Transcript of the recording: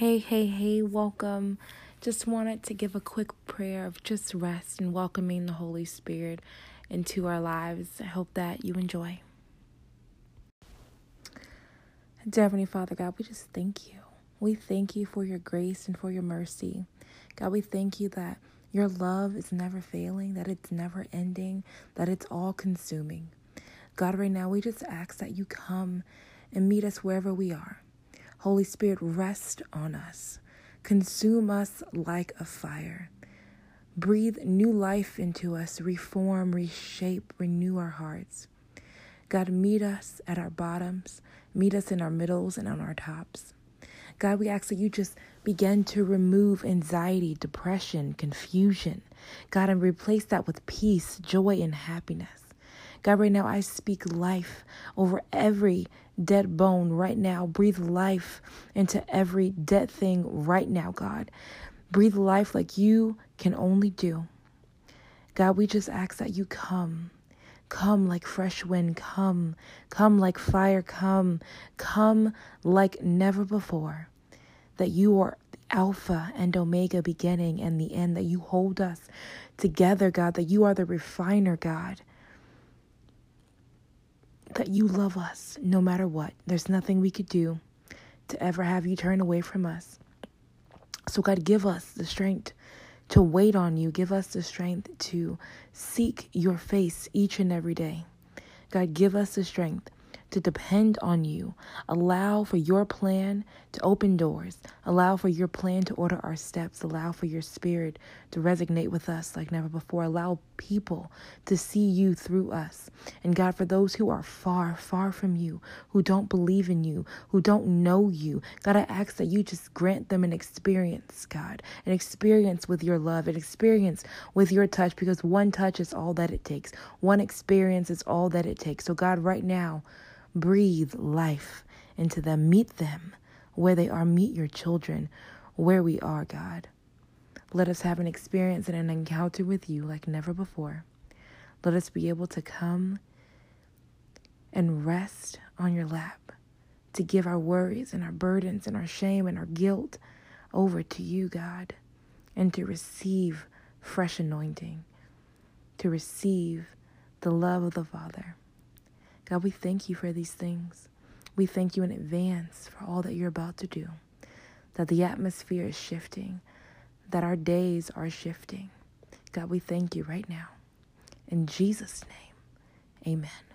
Hey, hey, hey, welcome. Just wanted to give a quick prayer of just rest and welcoming the Holy Spirit into our lives. I hope that you enjoy. Dear Heavenly Father, God, we just thank you. We thank you for your grace and for your mercy. God, we thank you that your love is never failing, that it's never ending, that it's all consuming. God, right now, we just ask that you come and meet us wherever we are. Holy Spirit, rest on us. Consume us like a fire. Breathe new life into us. Reform, reshape, renew our hearts. God, meet us at our bottoms, meet us in our middles and on our tops. God, we ask that you just begin to remove anxiety, depression, confusion. God, and replace that with peace, joy, and happiness. God, right now I speak life over every dead bone right now. Breathe life into every dead thing right now, God. Breathe life like you can only do. God, we just ask that you come. Come like fresh wind, come. Come like fire, come. Come like never before. That you are Alpha and Omega, beginning and the end, that you hold us together, God, that you are the refiner, God that you love us no matter what. There's nothing we could do to ever have you turn away from us. So, God, give us the strength to wait on you. Give us the strength to seek your face each and every day. God, give us the strength to depend on you. Allow for your plan to open doors. Allow for your plan to order our steps. Allow for your spirit to resonate with us like never before. Allow people to see you through us. And God, for those who are far, far from you, who don't believe in you, who don't know you, God, I ask that you just grant them an experience, God, an experience with your love, an experience with your touch, because one touch is all that it takes. One experience is all that it takes. So, God, right now, Breathe life into them. Meet them where they are. Meet your children where we are, God. Let us have an experience and an encounter with you like never before. Let us be able to come and rest on your lap, to give our worries and our burdens and our shame and our guilt over to you, God, and to receive fresh anointing, to receive the love of the Father. God, we thank you for these things. We thank you in advance for all that you're about to do, that the atmosphere is shifting, that our days are shifting. God, we thank you right now. In Jesus' name, amen.